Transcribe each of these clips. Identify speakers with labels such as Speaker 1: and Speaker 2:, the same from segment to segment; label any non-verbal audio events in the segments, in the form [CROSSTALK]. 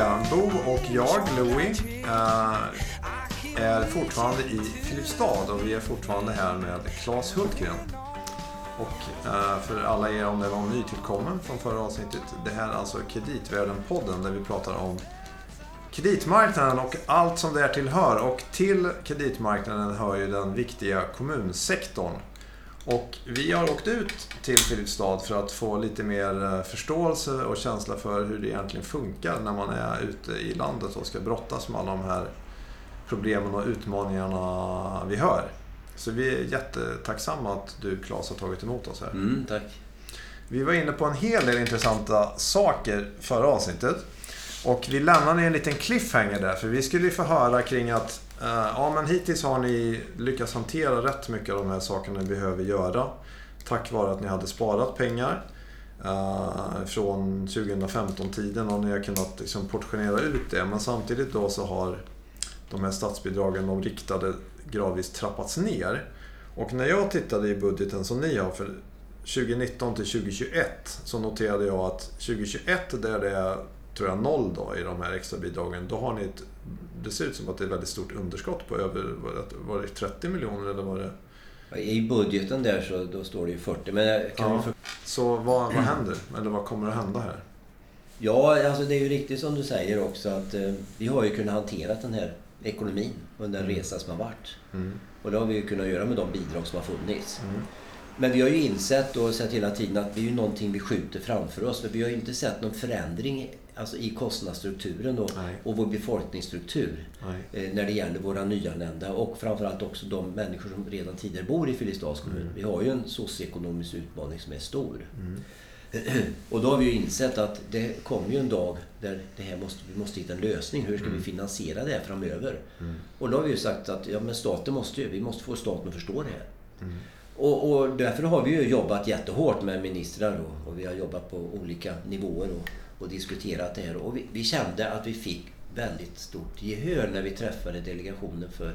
Speaker 1: vi. Bo och jag, Louie, eh, är fortfarande i Filipstad och vi är fortfarande här med Claes Hultgren. Och eh, för alla er om det var nytillkommen från förra avsnittet. Det här är alltså Kreditvärlden-podden där vi pratar om kreditmarknaden och allt som där tillhör. Och till kreditmarknaden hör ju den viktiga kommunsektorn. Och vi har åkt ut till Filipstad för att få lite mer eh, förståelse och känsla för hur det egentligen funkar när man är ute i landet och ska brottas med alla de här problemen och utmaningarna vi hör. Så vi är jättetacksamma att du Claes har tagit emot oss här.
Speaker 2: Mm, tack.
Speaker 1: Vi var inne på en hel del intressanta saker förra avsnittet. Och vi lämnade en liten cliffhanger där, för vi skulle ju få höra kring att Eh, ja, men hittills har ni lyckats hantera rätt mycket av de här sakerna ni behöver göra. Tack vare att ni hade sparat pengar uh, från 2015-tiden och ni har kunnat liksom, portionera ut det. Men samtidigt då så har de här statsbidragen, de riktade, gradvis trappats ner. Och när jag tittade i budgeten som ni har för 2019 till 2021 så noterade jag att 2021 där det är tror jag, noll då i de här extra bidragen. Då har ni ett, det ser ut som att det är väldigt stort underskott på över, var det 30 miljoner eller var det?
Speaker 2: I budgeten där så då står det ju 40. Men kan
Speaker 1: ja. för... Så vad, vad händer? Eller vad kommer att hända här?
Speaker 2: Ja, alltså det är ju riktigt som du säger också att eh, vi har ju kunnat hantera den här ekonomin under den mm. resa som har varit. Mm. Och det har vi ju kunnat göra med de bidrag som har funnits. Mm. Men vi har ju insett och sett hela tiden att det är ju någonting vi skjuter framför oss. Men vi har ju inte sett någon förändring alltså i kostnadsstrukturen då, och vår befolkningsstruktur eh, när det gäller våra nyanlända och framförallt också de människor som redan tidigare bor i Filipstads kommun. Mm. Vi har ju en socioekonomisk utmaning som är stor. Mm. [CLEARS THROAT] Och då har vi ju insett att det kommer ju en dag där det här måste, vi måste hitta en lösning. Hur ska mm. vi finansiera det här framöver? Mm. Och då har vi ju sagt att ja, men staten måste ju, vi måste få staten att förstå det här. Mm. Och, och, därför har vi ju jobbat jättehårt med ministrar och, och vi har jobbat på olika nivåer och, och diskuterat det här. Och vi, vi, kände att vi fick väldigt stort gehör när vi träffade delegationen för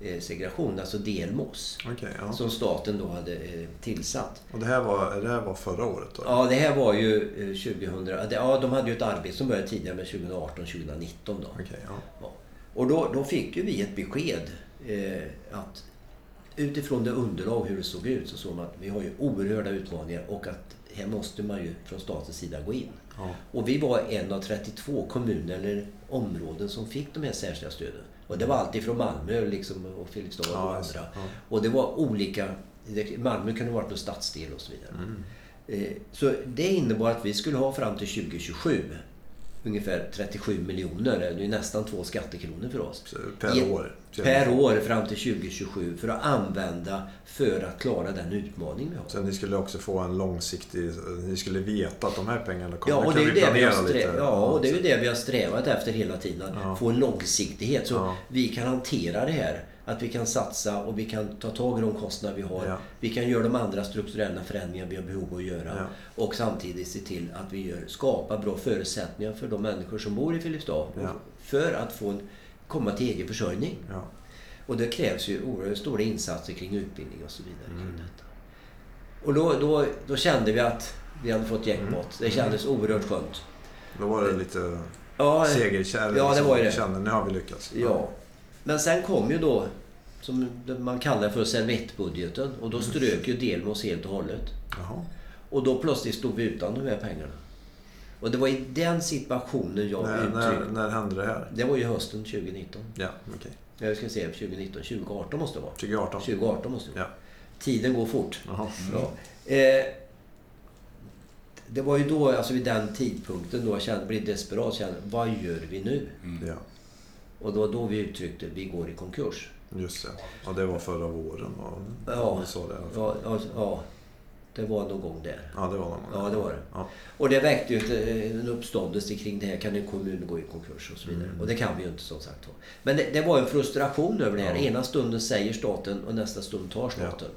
Speaker 2: eh, segregation, alltså Delmos.
Speaker 1: Okay, ja.
Speaker 2: Som staten då hade eh, tillsatt.
Speaker 1: Och det här var, det här var förra året? Då?
Speaker 2: Ja, det här var ju eh, 2000... Ja, de hade ju ett arbete som började tidigare med 2018-2019 då.
Speaker 1: Okay, ja.
Speaker 2: ja. Och då, då fick ju vi ett besked eh, att utifrån det underlag hur det såg ut så såg man att vi har ju oerhörda utmaningar och att här måste man ju från statens sida gå in. Ja. Och vi var en av 32 kommuner eller områden som fick de här särskilda stöden. Och det var alltid från Malmö liksom, och Filipstad och ja, andra. Ja. Och det var olika... Malmö kunde ha varit en stadsdel och så vidare. Mm. Eh, så det innebar att vi skulle ha fram till 2027 ungefär 37 miljoner. Det är nästan två skattekronor för oss.
Speaker 1: Per år?
Speaker 2: Per år fram till 2027 för att använda för att klara den utmaning vi har.
Speaker 1: Så ni skulle också få en långsiktig... Ni skulle veta att de här pengarna kommer.
Speaker 2: Ja, och det är det vi har strävat, ja, och det är det vi har strävat efter hela tiden. Att ja. få en långsiktighet så ja. vi kan hantera det här att vi kan satsa och vi kan ta tag i de kostnader vi har. Ja. Vi kan göra de andra strukturella förändringar vi har behov av att göra. Ja. Och samtidigt se till att vi gör, skapar bra förutsättningar för de människor som bor i Filipstad. Ja. För att få en, komma till egen försörjning. Och det krävs ju oerhört stora insatser kring utbildning och så vidare. Mm. Och då, då, då kände vi att vi hade fått jackpot. Mm. Det kändes oerhört skönt.
Speaker 1: Då var det lite ja, segerkärlek.
Speaker 2: Ja, det var ju det.
Speaker 1: Kände, nu har vi lyckats.
Speaker 2: Ja. Men sen kom ju då, som man kallar för servettbudgeten. Och då strök ju Delmos helt och hållet. Jaha. Och då plötsligt stod vi utan de här pengarna. Och det var i den situationen jag
Speaker 1: när, uttryckte... När, när hände det här?
Speaker 2: Det var ju hösten 2019.
Speaker 1: Ja, okej. Okay.
Speaker 2: Jag ska se, 2019. 2018 måste det vara.
Speaker 1: 2018?
Speaker 2: 2018 måste det vara.
Speaker 1: Ja.
Speaker 2: Tiden går fort. Jaha. Ja. Eh, det var ju då, alltså vid den tidpunkten, då jag kände, blev desperat. Kände, vad gör vi nu?
Speaker 1: Mm. Ja.
Speaker 2: Och det var då vi uttryckte vi går i konkurs.
Speaker 1: Just det. Ja, det var förra våren va?
Speaker 2: Ja, sa det, ja, ja, ja, det var någon gång där.
Speaker 1: Ja, det var någon
Speaker 2: gång. Ja, det var det. Ja. Och det väckte ju en uppståndelse kring det här. Kan en kommun gå i konkurs och så vidare. Mm. Och det kan vi ju inte som sagt. Men det, det, var en frustration över det här. Ja. Ena stunden säger staten och nästa stund tar staten.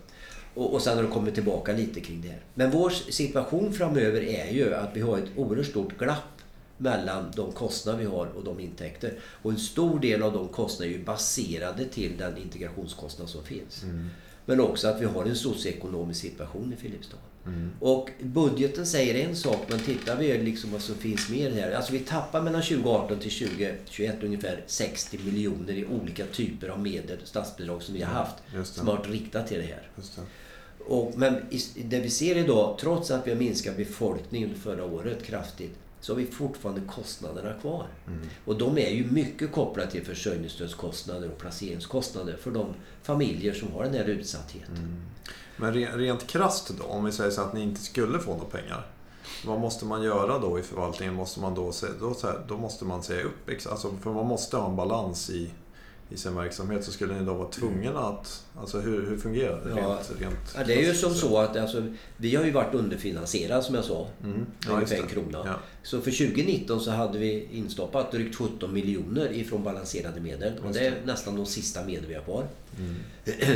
Speaker 2: Och, och sen har det kommit tillbaka lite kring det här. Men vår situation framöver är ju att vi har ett oerhört stort glapp mellan de kostnader vi har och de intäkter. Och en stor del av de kostnaderna är ju baserade till den integrationskostnad som finns. Mm. Men också att vi har en socioekonomisk situation i Filipstad. Mm. Och budgeten säger en sak, men tittar vi liksom vad som finns mer här. Alltså vi tappar mellan 2018 till 2021 ungefär 60 miljoner i olika typer av medel, statsbidrag som vi har haft. Som har varit riktat till det här. Det. Och, men det vi ser idag, trots att vi har minskat befolkningen förra året kraftigt, så har vi fortfarande kostnaderna kvar. Mm. Och de är ju mycket kopplade till försörjningsstödskostnader och placeringskostnader för de familjer som har den här utsattheten. Mm.
Speaker 1: Men rent krasst då, om vi säger så att ni inte skulle få några pengar. Vad måste man göra då i förvaltningen? Måste man då, då, då måste man säga upp, alltså, för man måste ha en balans i i sin verksamhet så skulle ni då vara tvungna att... Alltså hur, hur fungerar det?
Speaker 2: Ja,
Speaker 1: rent,
Speaker 2: rent ja, det är ju som så att alltså, vi har ju varit underfinansierade som jag sa. Mm. Ja, ungefär en krona. Ja. Så för 2019 så hade vi instoppat drygt 17 miljoner ifrån balanserade medel. Och det är nästan de sista medel vi har kvar. Mm.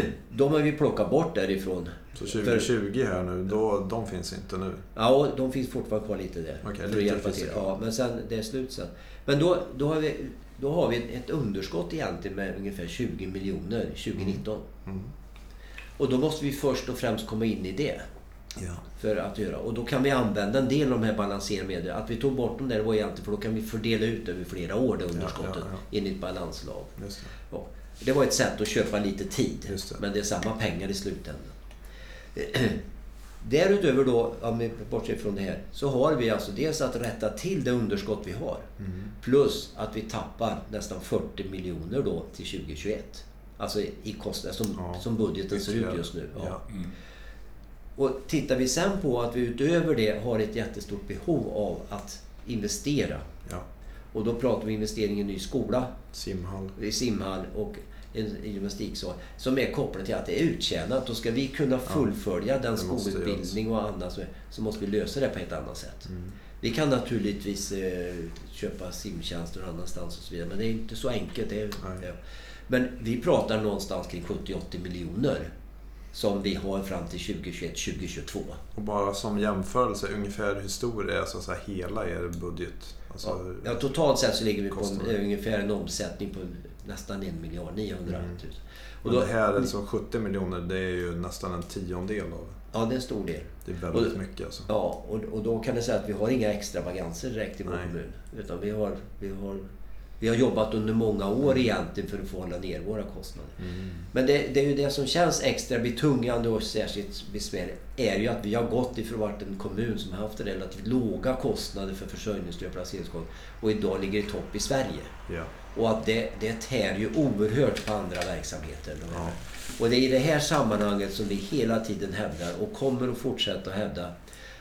Speaker 2: [CLEARS THROAT] De har vi plockat bort därifrån.
Speaker 1: Så 2020 här nu, då, de finns inte nu?
Speaker 2: Ja, de finns fortfarande kvar lite där.
Speaker 1: Okay, lite till.
Speaker 2: Ja, men sen, det är slut sen. Men då, då har vi då har vi ett underskott egentligen med ungefär 20 miljoner 2019. Mm. Mm. Och då måste vi först och främst komma in i det. Ja. För att göra. Och då kan vi använda en del av de här balansermedlen. Att vi tog bort dem där var egentligen för då kan vi fördela ut över flera år det underskottet ja, ja, ja. enligt balanslag. Det. Ja. det var ett sätt att köpa lite tid. Det. Men det är samma pengar i slutändan. [CLEARS THROAT] Därutöver då, om vi bortser från det här, så har vi alltså dels att rätta till det underskott vi har. Mm. Plus att vi tappar nästan 40 miljoner då till 2021. Alltså i kostnader som, ja, som budgeten ser ut just nu. Ja. Mm. Och tittar vi sen på att vi utöver det har ett jättestort behov av att investera. Ja. Och då pratar vi investering i ny skola.
Speaker 1: Simhall.
Speaker 2: I simhall och en gymnastiksal som är kopplad till att det är uttjänat. Och ska vi kunna fullfölja ja, den skolutbildning och annat så måste vi lösa det på ett annat sätt. Mm. Vi kan naturligtvis eh, köpa simtjänster någon annanstans och så vidare men det är inte så enkelt. Det är, det. Men vi pratar någonstans kring 70-80 miljoner som vi har fram till 2021-2022.
Speaker 1: Och bara som jämförelse, ungefär hur stor är så att säga, hela er budget?
Speaker 2: Alltså, ja, totalt sett så ligger vi på en, ungefär en omsättning på nästan en miljard, 900 000. Mm.
Speaker 1: Och då, det här, alltså 70 miljoner, det är ju nästan en tiondel av
Speaker 2: Ja, det är en stor del.
Speaker 1: Det är väldigt och, mycket alltså.
Speaker 2: Ja, och, och då kan jag säga att vi har inga extravaganser direkt i vår Nej. kommun. Utan vi har, vi har vi har jobbat under många år egentligen för att få hålla ner våra kostnader. Mm. Men det, det, är ju det som känns extra betungande och särskilt besvärligt är ju att vi har gått ifrån vara en kommun som har haft relativt låga kostnader för försörjningsstöd och placeringskostnader och idag ligger i topp i Sverige. Ja. Och att det, det tär ju oerhört på andra verksamheter. Ja. Och det är i det här sammanhanget som vi hela tiden hävdar och kommer att fortsätta att hävda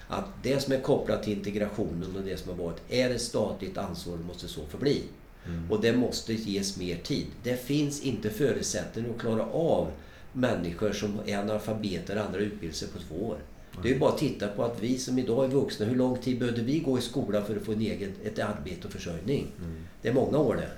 Speaker 2: att det som är kopplat till integrationen och det som har varit är ett statligt ansvar och måste så förbli. Mm. Och det måste ges mer tid. Det finns inte förutsättningar att klara av människor som är analfabeter och andra utbildar sig på två år. Det är ju bara att titta på att vi som idag är vuxna, hur lång tid behövde vi gå i skolan för att få en egen, ett arbete och försörjning? Mm. Det är många år det.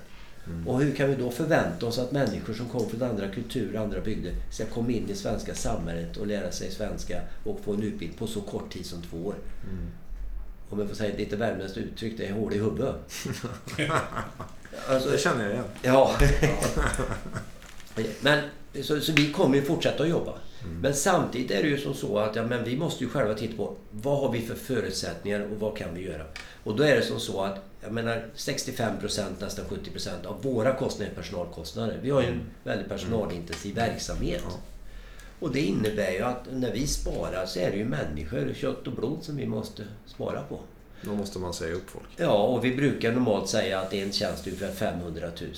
Speaker 2: Mm. Och hur kan vi då förvänta oss att människor som kommer från andra kulturer andra bygder ska komma in i svenska samhället och lära sig svenska och få en utbildning på så kort tid som två år? Mm om jag får säga ett lite värmländskt uttryck, det är hål i huvudet. [LAUGHS]
Speaker 1: alltså, det känner jag igen.
Speaker 2: Ja. men, så, så, vi kommer ju fortsätta att jobba. Mm. Men samtidigt är det ju som så att ja, men vi måste ju själva titta på vad har vi för förutsättningar och vad kan vi göra? Och då är det som så att jag menar 65 procent, nästan 70 procent av våra kostnader är personalkostnader. Vi har ju en mm. väldigt personalintensiv verksamhet. Ja. Och det innebär ju att när vi sparar så är det ju människor, kött och blod som vi måste spara på.
Speaker 1: Då måste man säga upp folk.
Speaker 2: Ja, och vi brukar normalt säga att en tjänst är ungefär 500 000.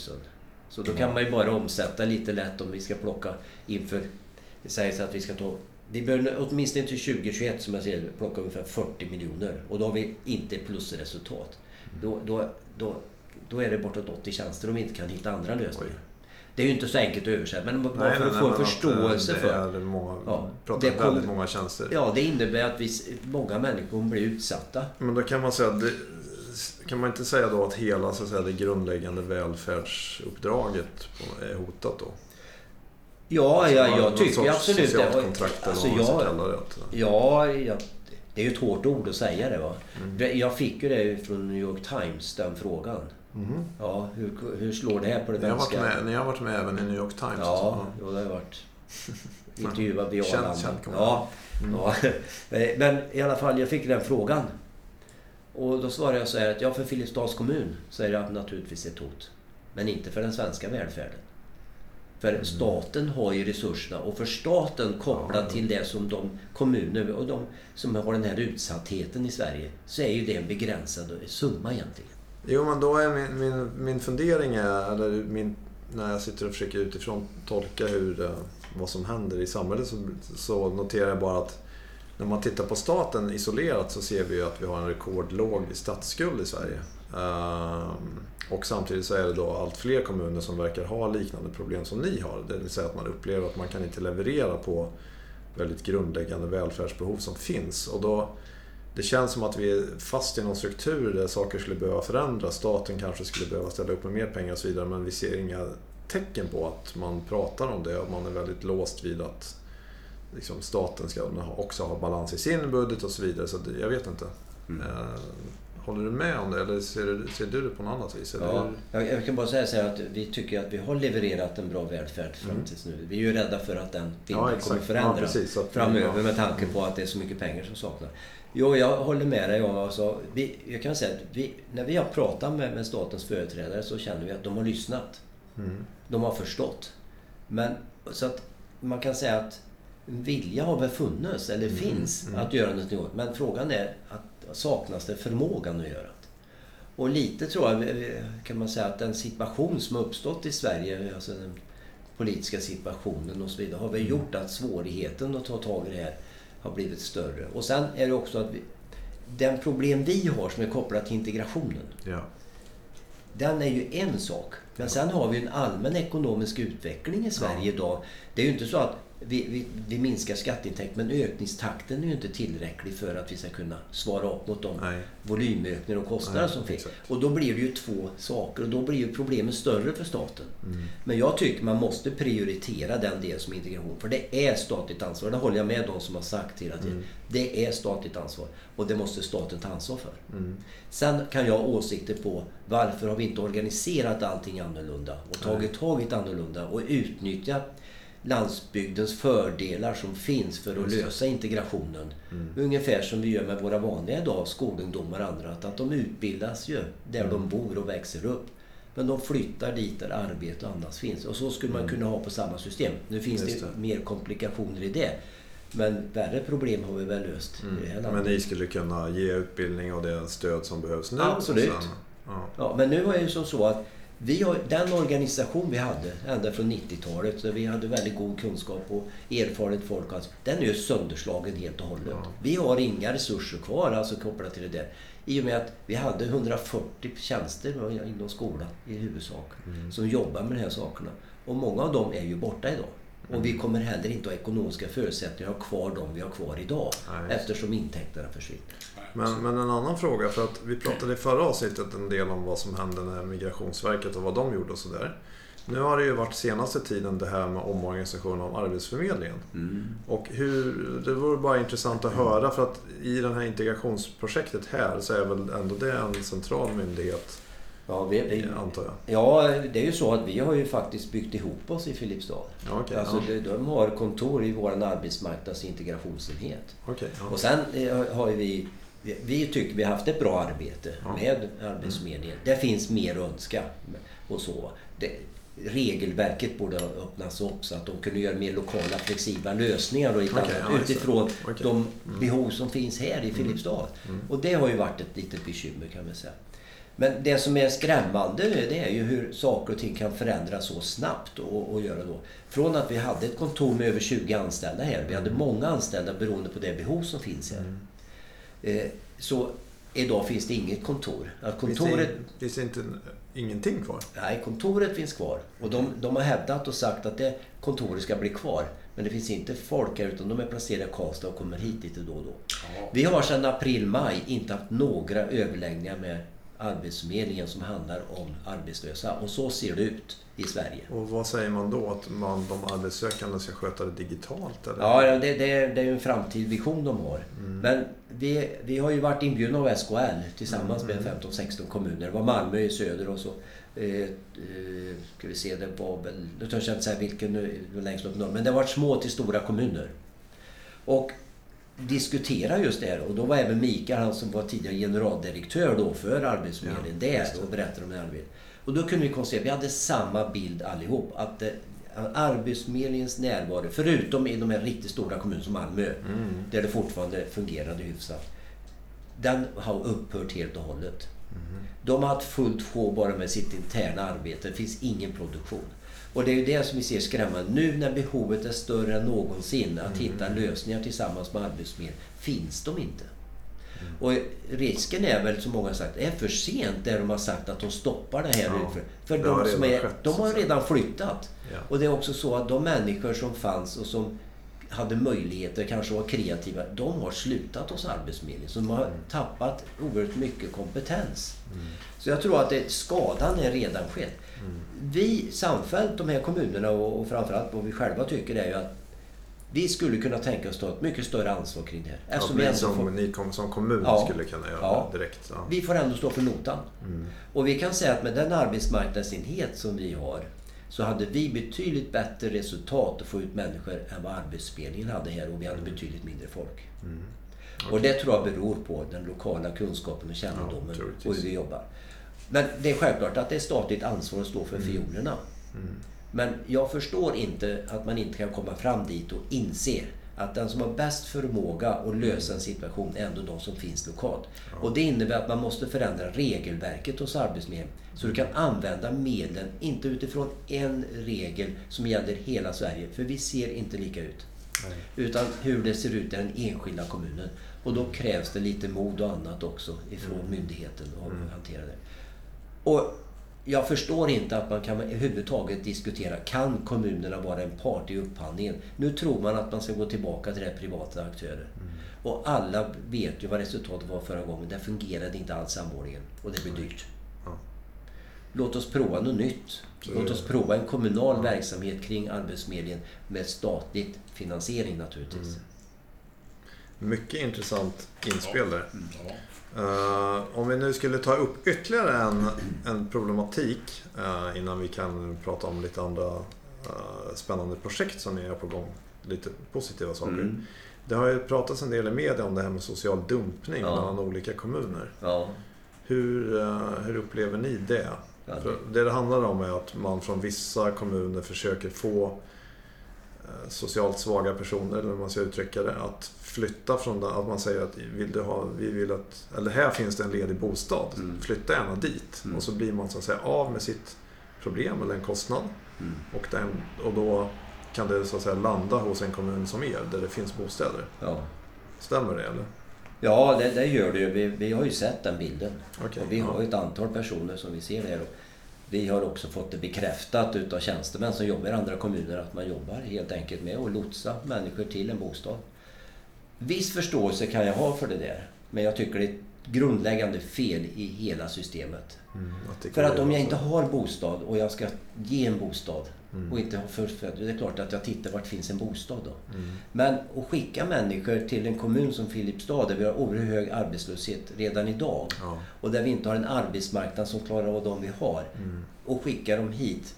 Speaker 2: Så då kan man ju bara omsätta lite lätt om vi ska plocka inför... Det sägs att vi ska ta... Vi bör åtminstone till 2021 som jag ser plocka ungefär 40 miljoner. Och då har vi inte plusresultat. Då, då, då, då är det bortåt 80 tjänster om vi inte kan hitta andra lösningar. Oj. Det är ju inte så enkelt att översätta, men bara nej, för att nej, få en förståelse
Speaker 1: det
Speaker 2: för...
Speaker 1: Det är många, ja, det väldigt många tjänster.
Speaker 2: Ja, det innebär att vi, många människor blir utsatta.
Speaker 1: Men då kan man säga... Det, kan man inte säga då att hela så att säga, det grundläggande välfärdsuppdraget är hotat då?
Speaker 2: Ja, ja jag tycker absolut
Speaker 1: det. kontrakt alltså, eller man
Speaker 2: jag. Ja, ja, det är ju ett hårt ord att säga det. Va? Mm. Jag fick ju det från New York Times, den frågan. Mm. Ja, hur, hur slår det här på det
Speaker 1: ni varit med, ni har varit med även i New York Times?
Speaker 2: Ja, alltså. jo, det har varit. [LAUGHS] intervjuade vi
Speaker 1: Känd-
Speaker 2: Arlanda. ja,
Speaker 1: Mm.
Speaker 2: ja. Men i alla fall, jag fick den frågan. Och då svarade jag så här att ja, för Filipstads kommun så är det naturligtvis ett hot. Men inte för den svenska välfärden. För
Speaker 1: Mm.
Speaker 2: staten har ju resurserna och för staten kopplat
Speaker 1: Ja.
Speaker 2: till det som de kommuner och de som har den här utsattheten i Sverige så är ju det en begränsad summa egentligen.
Speaker 1: Jo, men då är min, min, min fundering är, eller min, när jag sitter och försöker utifrån tolka hur, eh, vad som händer i samhället så, så noterar jag bara att när man tittar på staten isolerat så ser vi ju att vi har en rekordlåg statsskuld i Sverige. Ehm, och samtidigt så är det då allt fler kommuner som verkar ha liknande problem som ni har. Det vill säga att man upplever att man kan inte leverera på väldigt grundläggande välfärdsbehov som finns. Och då, det känns som att vi är fast i någon struktur där saker skulle behöva förändras. Staten kanske skulle behöva ställa upp med mer pengar och så vidare. Men vi ser inga tecken på att man pratar om det och man är väldigt låst vid att liksom, staten ska också ha balans i sin budget och så vidare. Så jag vet inte.
Speaker 2: Mm.
Speaker 1: Eh, håller du med om det eller ser du, ser du det på något annat vis?
Speaker 2: Ja, jag, jag kan bara säga så här att vi tycker att vi har levererat en bra välfärd fram
Speaker 1: Mm.
Speaker 2: tills nu. Vi är ju rädda för att den bilden
Speaker 1: Ja,
Speaker 2: kommer förändras
Speaker 1: Ja, precis. Att-
Speaker 2: framöver med tanke på att det är så mycket pengar som saknas. Jo, jag håller med dig om alltså, vi, Jag kan säga att vi, när vi har pratat med, med statens företrädare så känner vi att de har lyssnat.
Speaker 1: Mm.
Speaker 2: De har förstått. Men så att man kan säga att vilja har väl funnits, eller
Speaker 1: Mm,
Speaker 2: finns,
Speaker 1: mm.
Speaker 2: att göra någonting åt. Men frågan är att saknas det förmågan att göra det? Och lite tror jag kan man säga att den situation som har uppstått i Sverige, alltså den politiska situationen och så vidare, har väl
Speaker 1: Mm.
Speaker 2: gjort att svårigheten att ta tag i det här har blivit större. Och sen är det också att vi, den problem vi har som är kopplat till integrationen,
Speaker 1: Ja.
Speaker 2: den är ju en sak. Men sen har vi en allmän ekonomisk utveckling i Sverige
Speaker 1: Ja.
Speaker 2: idag. Det är ju inte så att vi, vi, vi minskar skatteintäkt men ökningstakten är ju inte tillräcklig för att vi ska kunna svara upp mot de
Speaker 1: Nej.
Speaker 2: volymökningar och kostnader
Speaker 1: Nej,
Speaker 2: som finns.
Speaker 1: exakt.
Speaker 2: Och då blir det ju två saker och då blir ju problemen större för staten.
Speaker 1: Mm.
Speaker 2: Men jag tycker man måste prioritera den del som är integration. För det är statligt ansvar. Det håller jag med de som har sagt hela tiden.
Speaker 1: Mm.
Speaker 2: Det är statligt ansvar. Och det måste staten ta ansvar för.
Speaker 1: Mm.
Speaker 2: Sen kan jag ha åsikter på varför har vi inte organiserat allting annorlunda och tagit tag i annorlunda och utnyttjat landsbygdens fördelar som finns för att lösa integrationen.
Speaker 1: Mm.
Speaker 2: Ungefär som vi gör med våra vanliga idag, skolungdomar och andra. Att, de utbildas ju där
Speaker 1: Mm.
Speaker 2: de bor och växer upp. Men de flyttar dit där arbete och annat finns. Och så skulle man
Speaker 1: Mm.
Speaker 2: kunna ha på samma system. Nu finns det,
Speaker 1: det.
Speaker 2: mer komplikationer i det. Men värre problem har vi väl löst i det här
Speaker 1: Mm.
Speaker 2: landet.
Speaker 1: Men ni skulle kunna ge utbildning och det stöd som behövs nu?
Speaker 2: Absolut.
Speaker 1: Sen, ja.
Speaker 2: Ja, men nu var det ju som så att vi den organisation vi hade ända från 90-talet, där vi hade väldigt god kunskap och erfaret folk, alltså, den är ju sönderslagen helt och hållet.
Speaker 1: Ja.
Speaker 2: Vi har inga resurser kvar alltså kopplat till det där. I och med att vi hade 140 tjänster inom skolan i huvudsak
Speaker 1: Mm.
Speaker 2: som jobbar med de här sakerna. Och många av dem är ju borta idag. Och vi kommer heller inte ha ekonomiska förutsättningar att ha kvar dem vi har kvar idag.
Speaker 1: Nej,
Speaker 2: eftersom intäkterna försvinner.
Speaker 1: Men, men en annan fråga, för att vi pratade i förra avsnittet en del om vad som hände när Migrationsverket och vad de gjorde och sådär. Nu har det ju varit senaste tiden det här med omorganisation av Arbetsförmedlingen. Och hur, det vore bara intressant att höra för att i det här integrationsprojektet här så är väl ändå det en central myndighet,
Speaker 2: Ja, vi, vi,
Speaker 1: antar jag.
Speaker 2: Ja, det är ju så att vi har ju faktiskt byggt ihop oss i Filipstad.
Speaker 1: Ja, okej,
Speaker 2: alltså,
Speaker 1: ja.
Speaker 2: de, har kontor i vår arbetsmarknadsintegrationsenhet.
Speaker 1: Okej, ja.
Speaker 2: Och sen eh, har ju vi... Vi, tycker vi har haft ett bra arbete med Arbetsförmedlingen. Det finns mer att önska. Och så. Det, regelverket borde öppnas upp så att de kunde göra mer lokala flexibla lösningar
Speaker 1: Okej,
Speaker 2: annat,
Speaker 1: ja,
Speaker 2: utifrån
Speaker 1: Okej.
Speaker 2: de behov som finns här i Filipstad.
Speaker 1: Mm.
Speaker 2: Och det har ju varit ett litet bekymmer kan man säga. Men det som är skrämmande det är ju hur saker och ting kan förändras så snabbt och, och göra då. Från att vi hade ett kontor med över 20 anställda här. Vi hade många anställda beroende på det behov som finns här.
Speaker 1: Mm.
Speaker 2: Eh, så idag finns det inget kontor. Att kontoret,
Speaker 1: finns det inte ingenting kvar?
Speaker 2: nej, kontoret finns kvar. Och de, de har hävdat och sagt att det kontoret ska bli kvar. Men det finns inte folk här utan de är placerade i Karlstad och kommer hit lite då och då. Vi har sedan april-maj inte haft några överläggningar med Arbetsförmedlingen som handlar om arbetslösa. Och så ser det ut i Sverige.
Speaker 1: Och vad säger man då? Att man, de arbetssökande ska sköta det digitalt? Eller?
Speaker 2: Ja, det, det, det är en framtidsvision de har. Mm. Men vi, vi har ju varit inbjudna av SKL tillsammans mm. med 15-16 kommuner. Det var Malmö i söder och så. Eh, eh, ska vi se, det var väl... Nu törs jag inte säga vilken nu, längst upp norr. Men det var små till stora kommuner. Och diskutera just det här. Och då var även Mikael, han som var tidigare generaldirektör då för Arbetsförmedlingen, ja, där och berättade om det arbetet. Och då kunde vi konstatera, vi hade samma bild allihop. Att eh, Arbetsförmedlingens närvaro, förutom i de här riktigt stora kommunerna som Malmö, mm. där det fortfarande fungerade hyfsat. Den har upphört helt och hållet. Mm. De har haft fullt sjå bara med sitt interna arbete. Det finns ingen produktion. Och det är ju det som vi ser skrämmande. Nu när behovet är större än någonsin att mm. hitta lösningar tillsammans med Arbetsförmedlingen finns de inte. Mm. Och risken är väl, som många har sagt, är för sent där de har sagt att de stoppar det här. Ja, för de, som är, skett, de har redan flyttat. Ja. Och det är också så att de människor som fanns och som hade möjligheter, kanske var kreativa, de har slutat hos Arbetsförmedlingen. Så de har mm. tappat oerhört mycket kompetens. Mm. Så jag tror att det, skadan är redan skedd. Vi samfällt, de här kommunerna och, och framförallt vad vi själva tycker är ju att vi skulle kunna tänka oss ta ett mycket större ansvar kring det här.
Speaker 1: Eftersom ja, som, får... ni som kommun ja, skulle kunna göra ja, direkt. Ja.
Speaker 2: Vi får ändå stå för notan. Mm. Och vi kan säga att med den arbetsmarknadsenhet som vi har så hade vi betydligt bättre resultat att få ut människor än vad Arbetsförmedlingen hade här och vi hade mm. betydligt mindre folk. Mm. Okay. Och det tror jag beror på den lokala kunskapen och kännedomen ja, och hur vi jobbar. Men det är självklart att det är statligt ansvar att stå för mm. fiolerna. Mm. Men jag förstår inte att man inte kan komma fram dit och inse att den som har bäst förmåga att lösa en situation är ändå de som finns lokalt. Ja. Och det innebär att man måste förändra regelverket hos Arbetsförmedlingen. Så du kan använda medlen, inte utifrån en regel som gäller hela Sverige, för vi ser inte lika ut. Nej. Utan hur det ser ut i den enskilda kommunen. Och då krävs det lite mod och annat också ifrån mm. myndigheten att mm. hantera det. Och jag förstår inte att man kan överhuvudtaget diskutera, kan kommunerna vara en part i upphandlingen? Nu tror man att man ska gå tillbaka till det privata aktörer. Mm. Och alla vet ju vad resultatet var förra gången. Det fungerade inte alls samordningen och det blev dyrt. Ja. Låt oss prova något nytt. Låt oss prova en kommunal verksamhet kring Arbetsförmedlingen med statligt finansiering naturligtvis. Mm.
Speaker 1: Mycket intressant inspel där. Uh, om vi nu skulle ta upp ytterligare en, en problematik uh, innan vi kan prata om lite andra uh, spännande projekt som ni har på gång. Lite positiva saker. Mm. Det har ju pratats en del i media om det här med social dumpning ja. mellan olika kommuner. Ja. Hur, hur upplever ni det? Ja, det... det det handlar om är att man från vissa kommuner försöker få socialt svaga personer, eller hur man ska uttrycka det, att flytta från det. Att man säger att vill du ha, vi vill att, eller här finns det en ledig bostad. Mm. Flytta gärna dit. Mm. Och så blir man så att säga av med sitt problem eller en kostnad. Mm. Och, den, och då kan det så att säga landa hos en kommun som er, där det finns bostäder. Ja. Stämmer det eller?
Speaker 2: Ja, det, det gör det ju. Vi, vi har ju sett den bilden. Okay, och vi har ju ett antal personer som vi ser här. Vi har också fått det bekräftat utav tjänstemän som jobbar i andra kommuner att man jobbar helt enkelt med att lotsa människor till en bostad. Viss förståelse kan jag ha för det där. Men jag tycker det är ett grundläggande fel i hela systemet. Mm, för att om jag inte har bostad och jag ska ge en bostad mm. och inte har förstfödd, det är klart att jag tittar vart finns en bostad då. Mm. Men att skicka människor till en kommun som Filipstad där vi har oerhört hög arbetslöshet redan idag ja. och där vi inte har en arbetsmarknad som klarar av de vi har mm. och skicka dem hit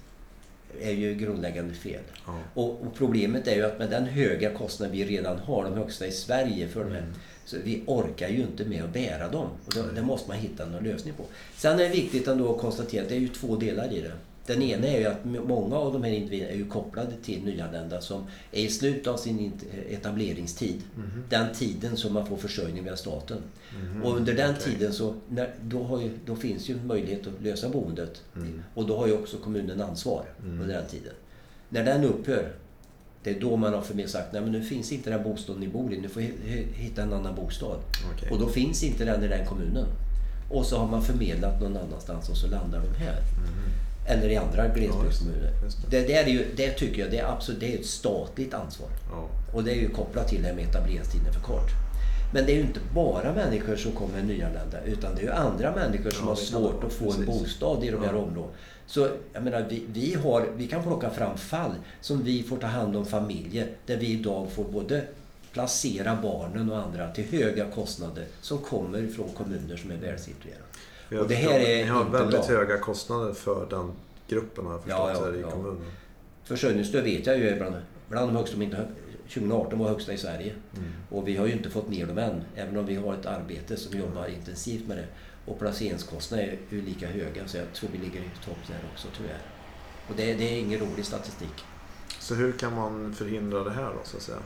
Speaker 2: är ju grundläggande fel. Ja. Och, och, problemet är ju att med den höga kostnad vi redan har, de högsta i Sverige för de här, mm. så vi orkar ju inte med att bära dem. Och det, det måste man hitta någon lösning på. Sen är det viktigt ändå att konstatera att det är ju två delar i det. Den ena är ju att många av de här individerna är ju kopplade till nyanlända som är i slutet av sin etableringstid. Mm. Den tiden som man får försörjning via staten. Mm. Och under den okay. tiden så när, då, ju, då, finns ju möjlighet att lösa boendet. Mm. Och då har ju också kommunen ansvar mm. under den tiden. När den upphör, det är då man har för sagt att nu finns inte den bostaden ni bor i, nu får hitta en annan bostad. Okay. Och då finns inte den i den kommunen. Och så har man förmedlat någon annanstans och så landar de här. Mm. Eller i andra glesbygdskommuner. Ja, det. Det, det, det tycker jag det är, absolut, det är ett statligt ansvar. Ja. Och det är ju kopplat till det här med etableringstiden för kort. Men det är ju inte bara människor som kommer nyanlända utan det är ju andra människor som
Speaker 1: Ja,
Speaker 2: har svårt att få
Speaker 1: Precis.
Speaker 2: en bostad i de här områdena. Så jag menar, vi, vi, har, vi kan plocka fram fall som vi får ta hand om familjer där vi idag får både placera barnen och andra till höga kostnader som kommer från kommuner som är välsituerade.
Speaker 1: Vi
Speaker 2: Och det här är
Speaker 1: Ni har
Speaker 2: inte
Speaker 1: väldigt
Speaker 2: bra.
Speaker 1: höga kostnader för den gruppen har jag förstått
Speaker 2: Ja, ja,
Speaker 1: i
Speaker 2: ja.
Speaker 1: kommunen.
Speaker 2: Försörjningsstöd vet jag ju är bland, bland de högsta, om inte hö- 2018 var högsta i Sverige.
Speaker 1: Mm.
Speaker 2: Och vi har ju inte fått ner dem än, även om vi har ett arbete som jobbar intensivt med det. Och placeringskostnaderna är ju lika höga, så jag tror vi ligger i topp där också tyvärr. Och det, det är ingen rolig statistik.
Speaker 1: Så hur kan man förhindra det här då så att säga?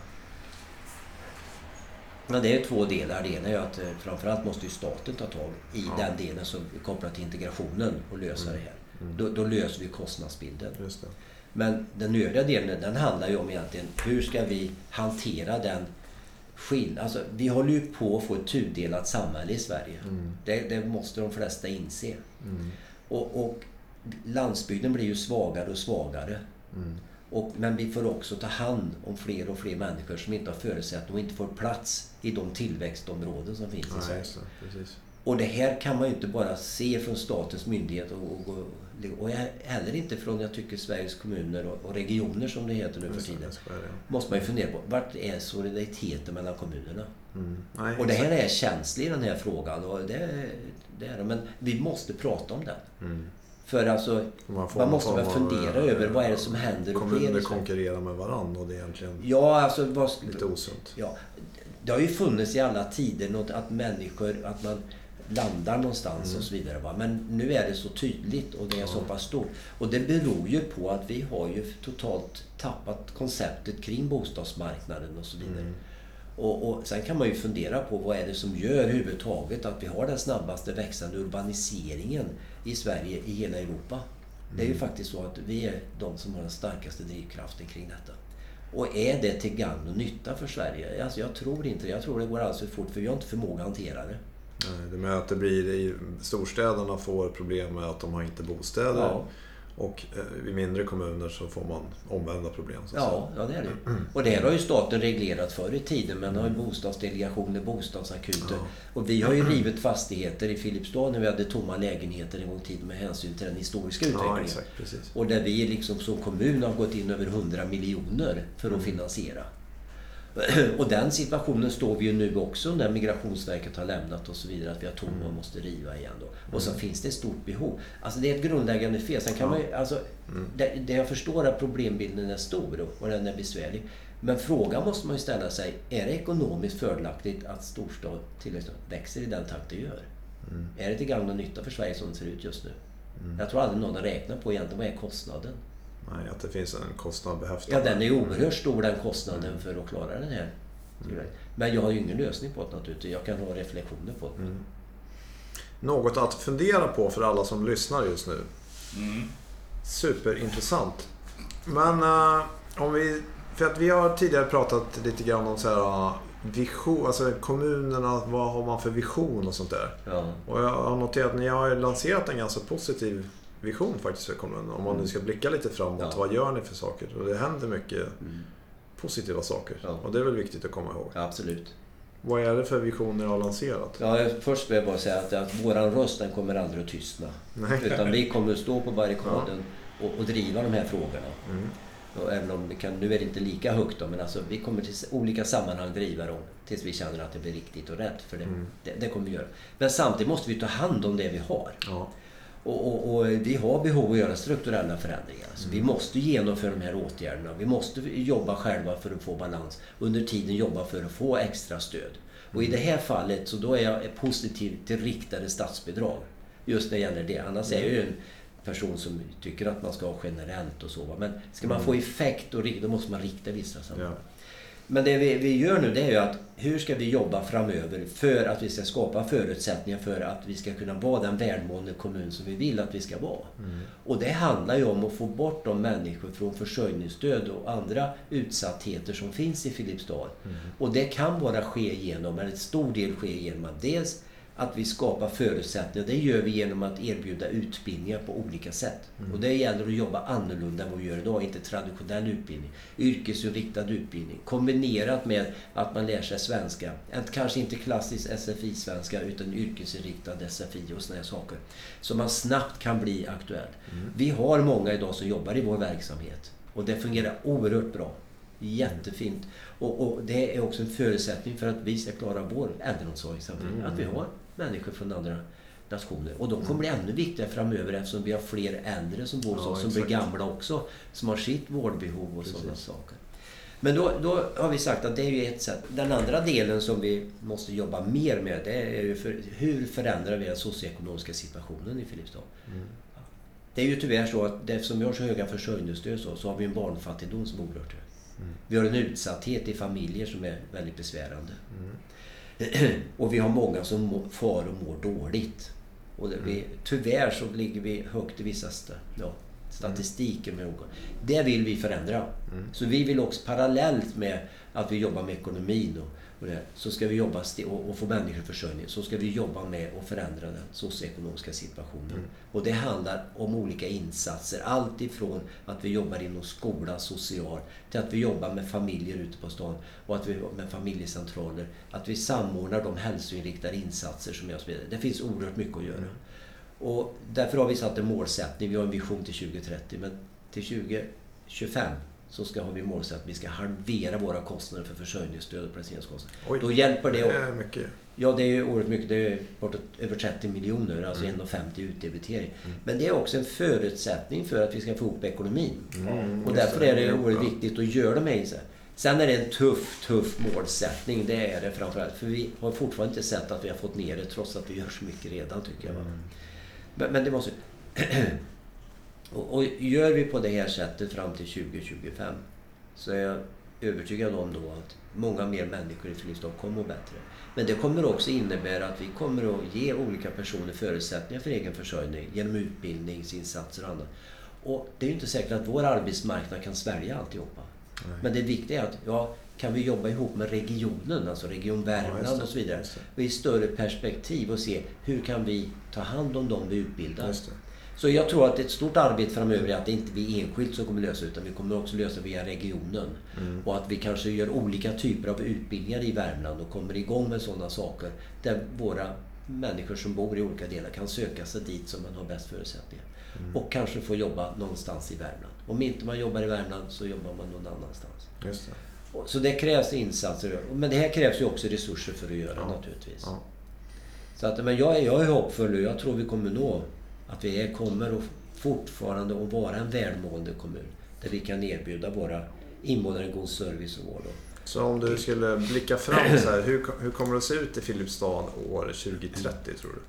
Speaker 2: Men det är två delar. Det ena är att eh, framförallt måste ju staten ta tag i
Speaker 1: Ja.
Speaker 2: den delen som är kopplad till integrationen och lösa
Speaker 1: Mm.
Speaker 2: det här.
Speaker 1: Mm.
Speaker 2: Då, då löser vi kostnadsbilden.
Speaker 1: Det.
Speaker 2: Men den övriga delen den handlar ju om egentligen hur ska vi hantera den skill... Alltså, vi håller ju på att få ett tudelat samhälle i Sverige.
Speaker 1: Mm.
Speaker 2: Det, det måste de flesta inse.
Speaker 1: Mm.
Speaker 2: Och, och landsbygden blir ju svagare och svagare. Och, men vi får också ta hand om fler och fler människor som inte har förutsättningar och inte får plats i de tillväxtområden som finns i Sverige.
Speaker 1: Precis.
Speaker 2: Och det här kan man ju inte bara se från statens myndighet och, och, och, heller inte från, jag tycker, Sveriges kommuner och, och regioner som det heter nu för tiden.
Speaker 1: Ja.
Speaker 2: Måste man ju fundera på, vart är solidariteten mellan kommunerna?
Speaker 1: Mm. Nej,
Speaker 2: Och det här är känsligt den här frågan och det, det är. Men vi måste prata om den.
Speaker 1: Mm.
Speaker 2: För alltså,
Speaker 1: Man,
Speaker 2: man måste väl
Speaker 1: av,
Speaker 2: fundera
Speaker 1: eh,
Speaker 2: över vad är det som händer
Speaker 1: Kommuner
Speaker 2: Sverige?
Speaker 1: konkurrerar med varandra och det är egentligen
Speaker 2: Ja, alltså vad,
Speaker 1: lite osunt.
Speaker 2: Ja, det har ju funnits i alla tider något att människor, att man landar någonstans
Speaker 1: Mm.
Speaker 2: och så vidare. Va? Men nu är det så tydligt och det är
Speaker 1: Ja.
Speaker 2: så pass stort. Och det beror ju på att vi har ju totalt tappat konceptet kring bostadsmarknaden och så vidare.
Speaker 1: Mm.
Speaker 2: Och, och sen kan man ju fundera på vad är det som gör överhuvudtaget att vi har den snabbaste växande urbaniseringen i Sverige i hela Europa. Det är ju
Speaker 1: Mm.
Speaker 2: faktiskt så att vi är de som har den starkaste drivkraften kring detta. Och är det till gagn och nytta för Sverige? Alltså jag tror inte det. Jag tror det går alldeles för fort för vi har inte förmåga att hantera det.
Speaker 1: Nej, Det med att det blir storstäderna får problem med att de har inte bostäder.
Speaker 2: Ja,
Speaker 1: Och eh, i mindre kommuner så får man omvända problem. Så
Speaker 2: ja, ja det är det. Och det här har ju staten reglerat förr i tiden. Man har ju bostadsdelegationer, bostadsakuter.
Speaker 1: Ja.
Speaker 2: Och vi har ju rivit fastigheter i Filipstad när vi hade tomma lägenheter en gång i tiden med hänsyn till den historiska utvecklingen.
Speaker 1: Ja, exakt.
Speaker 2: Och där vi liksom som kommun har gått in över 100 miljoner för att
Speaker 1: Mm.
Speaker 2: finansiera. [CLEARS THROAT] Och den situationen står vi ju nu också när Migrationsverket har lämnat och så vidare. Att vi har tomma
Speaker 1: Mm.
Speaker 2: och måste riva igen då. Och så finns det ett stort behov. Alltså det är ett grundläggande fel. Sen kan man ju, alltså,
Speaker 1: Mm.
Speaker 2: det, det jag förstår att problembilden är stor och- den är besvärlig. Men frågan måste man ju ställa sig. Är det ekonomiskt fördelaktigt att storstad växer i den takt det gör?
Speaker 1: Mm.
Speaker 2: Är det till gagn och nytta för Sverige som det ser ut just nu?
Speaker 1: Mm.
Speaker 2: Jag tror aldrig någon har räknat på egentligen vad är kostnaden.
Speaker 1: Nej, att det finns en kostnad behäftad.
Speaker 2: Ja, den är oerhört stor den kostnaden för att klara den här. Men jag har ju ingen lösning på det naturligtvis. Jag kan ha reflektioner på det.
Speaker 1: Mm. Något att fundera på för alla som lyssnar just nu.
Speaker 3: Mm.
Speaker 1: Superintressant. Men eh, om vi... För att vi har tidigare pratat lite grann om så här, eh, vision, alltså kommunerna, vad har man för vision och sånt där.
Speaker 2: Ja.
Speaker 1: Och jag har noterat att ni har lanserat en ganska positiv vision faktiskt för kommunen. Om man nu ska blicka lite framåt,
Speaker 2: Ja.
Speaker 1: vad gör ni för saker? Och det händer mycket
Speaker 2: Mm.
Speaker 1: positiva saker.
Speaker 2: Ja.
Speaker 1: Och det är väl viktigt att komma ihåg.
Speaker 2: ja, absolut.
Speaker 1: Vad är det för vision ni har lanserat?
Speaker 2: Ja, först vill jag bara säga att, att våran röst den kommer aldrig att tystna.
Speaker 1: Nej.
Speaker 2: Utan vi kommer att stå på barrikaden och, och driva de här frågorna.
Speaker 1: Mm.
Speaker 2: Och även om det kan, nu är det inte lika högt då, men alltså, vi kommer till olika sammanhang driva dem tills vi känner att det blir riktigt och rätt. För det,
Speaker 1: Mm.
Speaker 2: det, det kommer vi göra. Men samtidigt måste vi ta hand om det vi har.
Speaker 1: Ja.
Speaker 2: Och, och, och vi har behov av att göra strukturella förändringar. Så Vi måste genomföra de här åtgärderna. Vi måste jobba själva för att få balans. Under tiden jobba för att få extra stöd. Och i det här fallet så då är jag positiv till riktade statsbidrag. Just när det gäller det. Annars är jag ju en person som tycker att man ska ha generellt och så. Men ska man få effekt då måste man rikta vissa saker.
Speaker 1: Ja.
Speaker 2: Men det vi, vi gör nu det är ju att hur ska vi jobba framöver för att vi ska skapa förutsättningar för att vi ska kunna vara den välmående kommun som vi vill att vi ska vara.
Speaker 1: Mm.
Speaker 2: Och det handlar ju om att få bort de människor från försörjningsstöd och andra utsattheter som finns i Filipstad.
Speaker 1: Mm.
Speaker 2: Och det kan bara ske genom, eller en stor del ske genom att dels att vi skapar förutsättningar. Det gör vi genom att erbjuda utbildningar på olika sätt. Mm. Och det gäller att jobba annorlunda än vad vi gör idag. Inte traditionell utbildning. Yrkesinriktad utbildning. Kombinerat med att man lär sig svenska. Kanske inte klassisk SFI-svenska utan yrkesinriktad SFI och sådana saker. Så man snabbt kan bli aktuell. Mm. Vi har många idag som jobbar i vår verksamhet. Och det fungerar oerhört bra. Jättefint. Och, och, det är också en förutsättning för att vi ska klara vår äldreomsorg. Mm. Att vi har människor från andra nationer. Och då kommer det ännu viktigare framöver eftersom vi har fler äldre som bor hos oss, som blir gamla också. Som har sitt vårdbehov och sådana saker. Men då, då, har vi sagt att det är ju ett sätt. Den andra delen som vi måste jobba mer med det är ju för, hur förändrar vi den socioekonomiska situationen i Filipstad? Mm. Det är ju tyvärr så att eftersom vi har så höga försörjningsstöd så, så har vi en barnfattigdom som är oerhört hög. Mm. Vi har en utsatthet i familjer som är väldigt besvärande. Mm. [CLEARS THROAT] och vi har många som far och mår dåligt. Och det, vi, mm. tyvärr så ligger vi högt i vissa ja, statistiken. Med det vill vi förändra. Mm. Så vi vill också parallellt med att vi jobbar med ekonomin och och det, så ska vi jobba och, och få människoförsörjning. Så ska vi jobba med att förändra den socioekonomiska situationen. Mm. Och det handlar om olika insatser. Allt ifrån att vi jobbar inom skola, social, till att vi jobbar med familjer ute på stan och att vi med familjecentraler. Att vi samordnar de hälsoinriktade insatser som jag spelar. Det finns oerhört mycket att göra. Mm. Och därför har vi satt en målsättning. Vi har en vision till 2030, men till 2025 så ska, har vi målsättning att vi ska halvera våra kostnader för försörjningsstöd och placeringskostnader. Då hjälper det.
Speaker 1: Det är mycket.
Speaker 2: Ja, det är oerhört mycket. Det är bortåt över 30 miljoner, alltså mm. 1,50 utdebitering. Mm. Men det är också en förutsättning för att vi ska få ihop ekonomin. Mm, och därför är det oerhört viktigt att göra de här insatserna. Sen är det en tuff, tuff målsättning. Det är det framförallt. För vi har fortfarande inte sett att vi har fått ner det trots att vi gör så mycket redan tycker jag. Mm. Men, men det måste... [CLEARS THROAT] Och, och, gör vi på det här sättet fram till 2025 så är jag övertygad om då att många mer människor i Filipstad kommer att må bättre. Men det kommer också innebära att vi kommer att ge olika personer förutsättningar för egen försörjning genom utbildningsinsatser och annat. Och det är ju inte säkert att vår arbetsmarknad kan svälja alltihopa. Nej. Men det viktiga är att ja, kan vi jobba ihop med regionen, alltså Region Värmland ja, och så vidare. Och i större perspektiv och se hur kan vi ta hand om dem vi utbildar. Så jag tror att ett stort arbete framöver är att det inte är vi enskilt som kommer lösa utan vi kommer också lösa via regionen. Mm. Och att vi kanske gör olika typer av utbildningar i Värmland och kommer igång med sådana saker där våra människor som bor i olika delar kan söka sig dit som man har bäst förutsättningar. Mm. Och kanske få jobba någonstans i Värmland. Om inte man jobbar i Värmland så jobbar man någon annanstans.
Speaker 1: Just det.
Speaker 2: Så det krävs insatser. Men det här krävs ju också resurser för att göra ja. naturligtvis. Ja. Så att, men jag, jag är hoppfull och jag tror vi kommer nå att vi är, kommer att fortfarande att vara en välmående kommun. Där vi kan erbjuda våra invånare god service och vård.
Speaker 1: Så om du skulle blicka fram så här, hur, hur kommer det att se ut i Filipstad år 2030 tror du?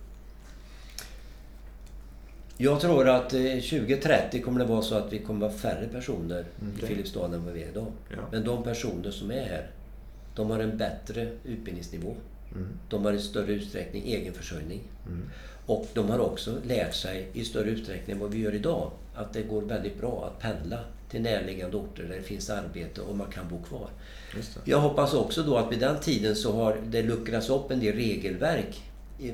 Speaker 2: Jag tror att 2030 eh, kommer det vara så att vi kommer att vara färre personer okay. i Filipstad än vad vi är idag. Ja. Men de personer som är här, de har en bättre utbildningsnivå. Mm. De har i större utsträckning egen försörjning. Mm. Och de har också lärt sig i större utsträckning än vad vi gör idag att det går väldigt bra att pendla till närliggande orter där det finns arbete och man kan bo kvar. Jag hoppas också då att vid den tiden så har det luckrats upp en del regelverk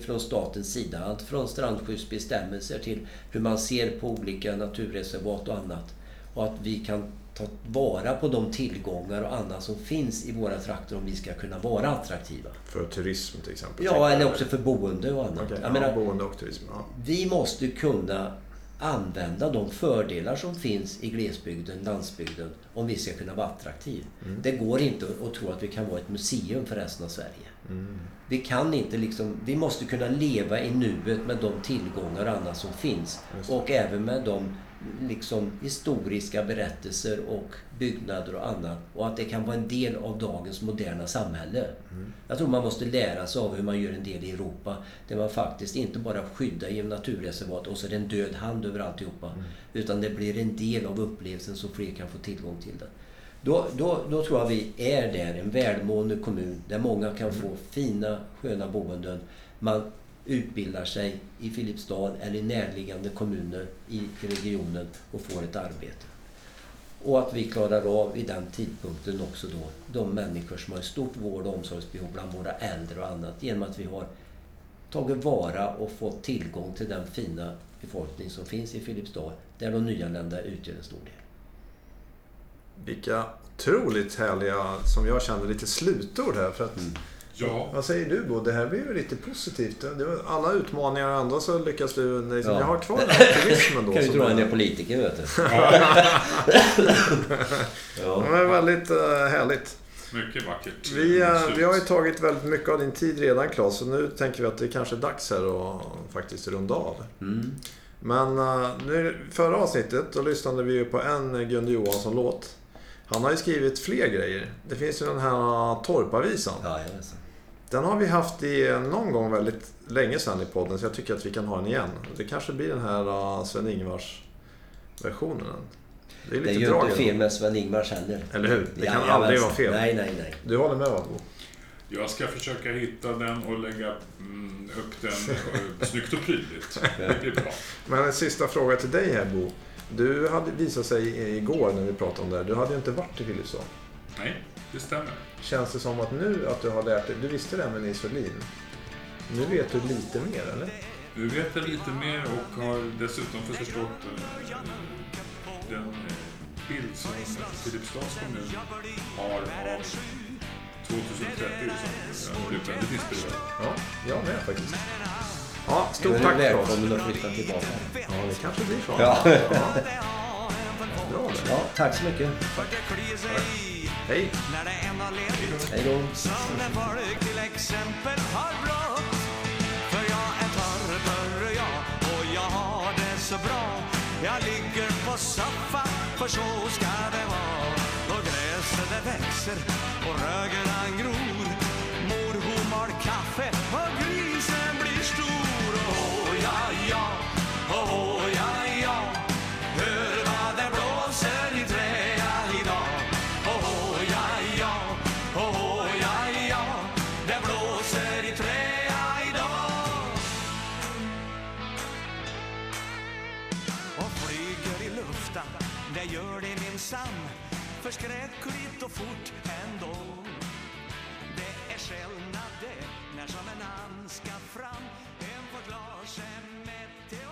Speaker 2: från statens sida. Allt från strandskyddsbestämmelser till hur man ser på olika naturreservat och annat. Och att vi kan ta vara på de tillgångar och annat som finns i våra trakter om vi ska kunna vara attraktiva.
Speaker 1: För turism till exempel?
Speaker 2: Ja, eller också för boende och annat.
Speaker 1: Okay, ja, menar, boende och turism. Ja.
Speaker 2: Vi måste kunna använda de fördelar som finns i glesbygden, landsbygden, om vi ska kunna vara attraktiva. Mm. Det går inte att tro att vi kan vara ett museum för resten av Sverige. Mm. Vi kan inte liksom, vi måste kunna leva i nuet med de tillgångar och annat som finns. Och även med de liksom historiska berättelser och byggnader och annat. Och att det kan vara en del av dagens moderna samhälle. Mm. Jag tror man måste lära sig av hur man gör en del i Europa. Där man faktiskt inte bara skyddar genom naturreservat och så är det en död hand över alltihopa. Mm. Utan det blir en del av upplevelsen så fler kan få tillgång till det. Då, då, då tror jag vi är där, en välmående kommun där många kan mm. få fina, sköna boenden. Man utbildar sig i Filipstad eller i närliggande kommuner i regionen och får ett arbete. Och att vi klarar av vid den tidpunkten också då de människor som har ett stort vård och omsorgsbehov bland våra äldre och annat genom att vi har tagit vara och fått tillgång till den fina befolkning som finns i Filipstad, där de nyanlända utgör en stor del.
Speaker 1: Vilka otroligt härliga, som jag kände, lite slutord här. För att,
Speaker 2: Mm.
Speaker 3: Ja,
Speaker 1: Vad säger du Bo? Det här blir ju lite positivt. Det alla utmaningar och ändå så lyckas du... Liksom,
Speaker 2: Ja.
Speaker 1: Jag har kvar den [LAUGHS] här optimismen då.
Speaker 2: kan ju tro
Speaker 1: är-
Speaker 2: en del politiker, vet du.
Speaker 1: Ja, [LAUGHS]
Speaker 2: ja.
Speaker 1: men väldigt uh, härligt.
Speaker 3: mycket vackert.
Speaker 1: Vi, eh, vi har ju tagit väldigt mycket av din tid redan Claes, så nu tänker vi att det kanske är dags här att faktiskt runda av.
Speaker 2: Mm.
Speaker 1: Men uh, nu, förra avsnittet, då lyssnade vi ju på en Gunde Johansson-låt. Han har ju skrivit fler grejer. Det finns ju den här Torpavisan.
Speaker 2: Jajamensan.
Speaker 1: Den har vi haft i någon gång väldigt länge sedan i podden, så jag tycker att vi kan ha den igen. Det kanske blir den här uh, Sven-Ingvars-versionen. Det är
Speaker 2: Det är
Speaker 1: lite
Speaker 2: ju inte fel med Sven-Ingvars heller.
Speaker 1: Eller hur? Det kan
Speaker 2: Jajamensan.
Speaker 1: aldrig vara fel.
Speaker 2: Nej, nej, nej.
Speaker 1: Du håller med va, Bo?
Speaker 3: Jag ska försöka hitta den och lägga mm, upp den eh, snyggt och prydligt. [LAUGHS] Det blir bra.
Speaker 1: Men en sista fråga till dig här Bo. Du hade visat sig igår när vi pratade om det här. Du hade ju inte varit i Filipstad.
Speaker 3: Nej, det stämmer.
Speaker 1: Känns det som att nu att du har lärt dig, du visste det här med Nils Ferlin. Nu vet du lite mer eller?
Speaker 3: Nu vet jag lite mer och har dessutom förstått eh, den eh, bild som Filipstads kommun har av 2030 som jag blev väldigt inspirerad.
Speaker 1: Ja, jag med faktiskt. Ja, stort tack Claes.
Speaker 2: välkommen att flytta tillbaka.
Speaker 1: Ja, det kanske blir så.
Speaker 2: Ja.
Speaker 1: Bra det.
Speaker 2: ja, tack så mycket.
Speaker 1: Hej.
Speaker 4: När det än har levt
Speaker 2: Hej då.
Speaker 4: som folk till exempel har brått För jag är torr, torr jag och jag har det så bra. Jag ligger på soffan, för så ska det vara. Och gräset det växer och rögen han gror gör Förskräckligt och fort ändå. Det är skillnad det, när som en hand ska fram. En på glas är mätt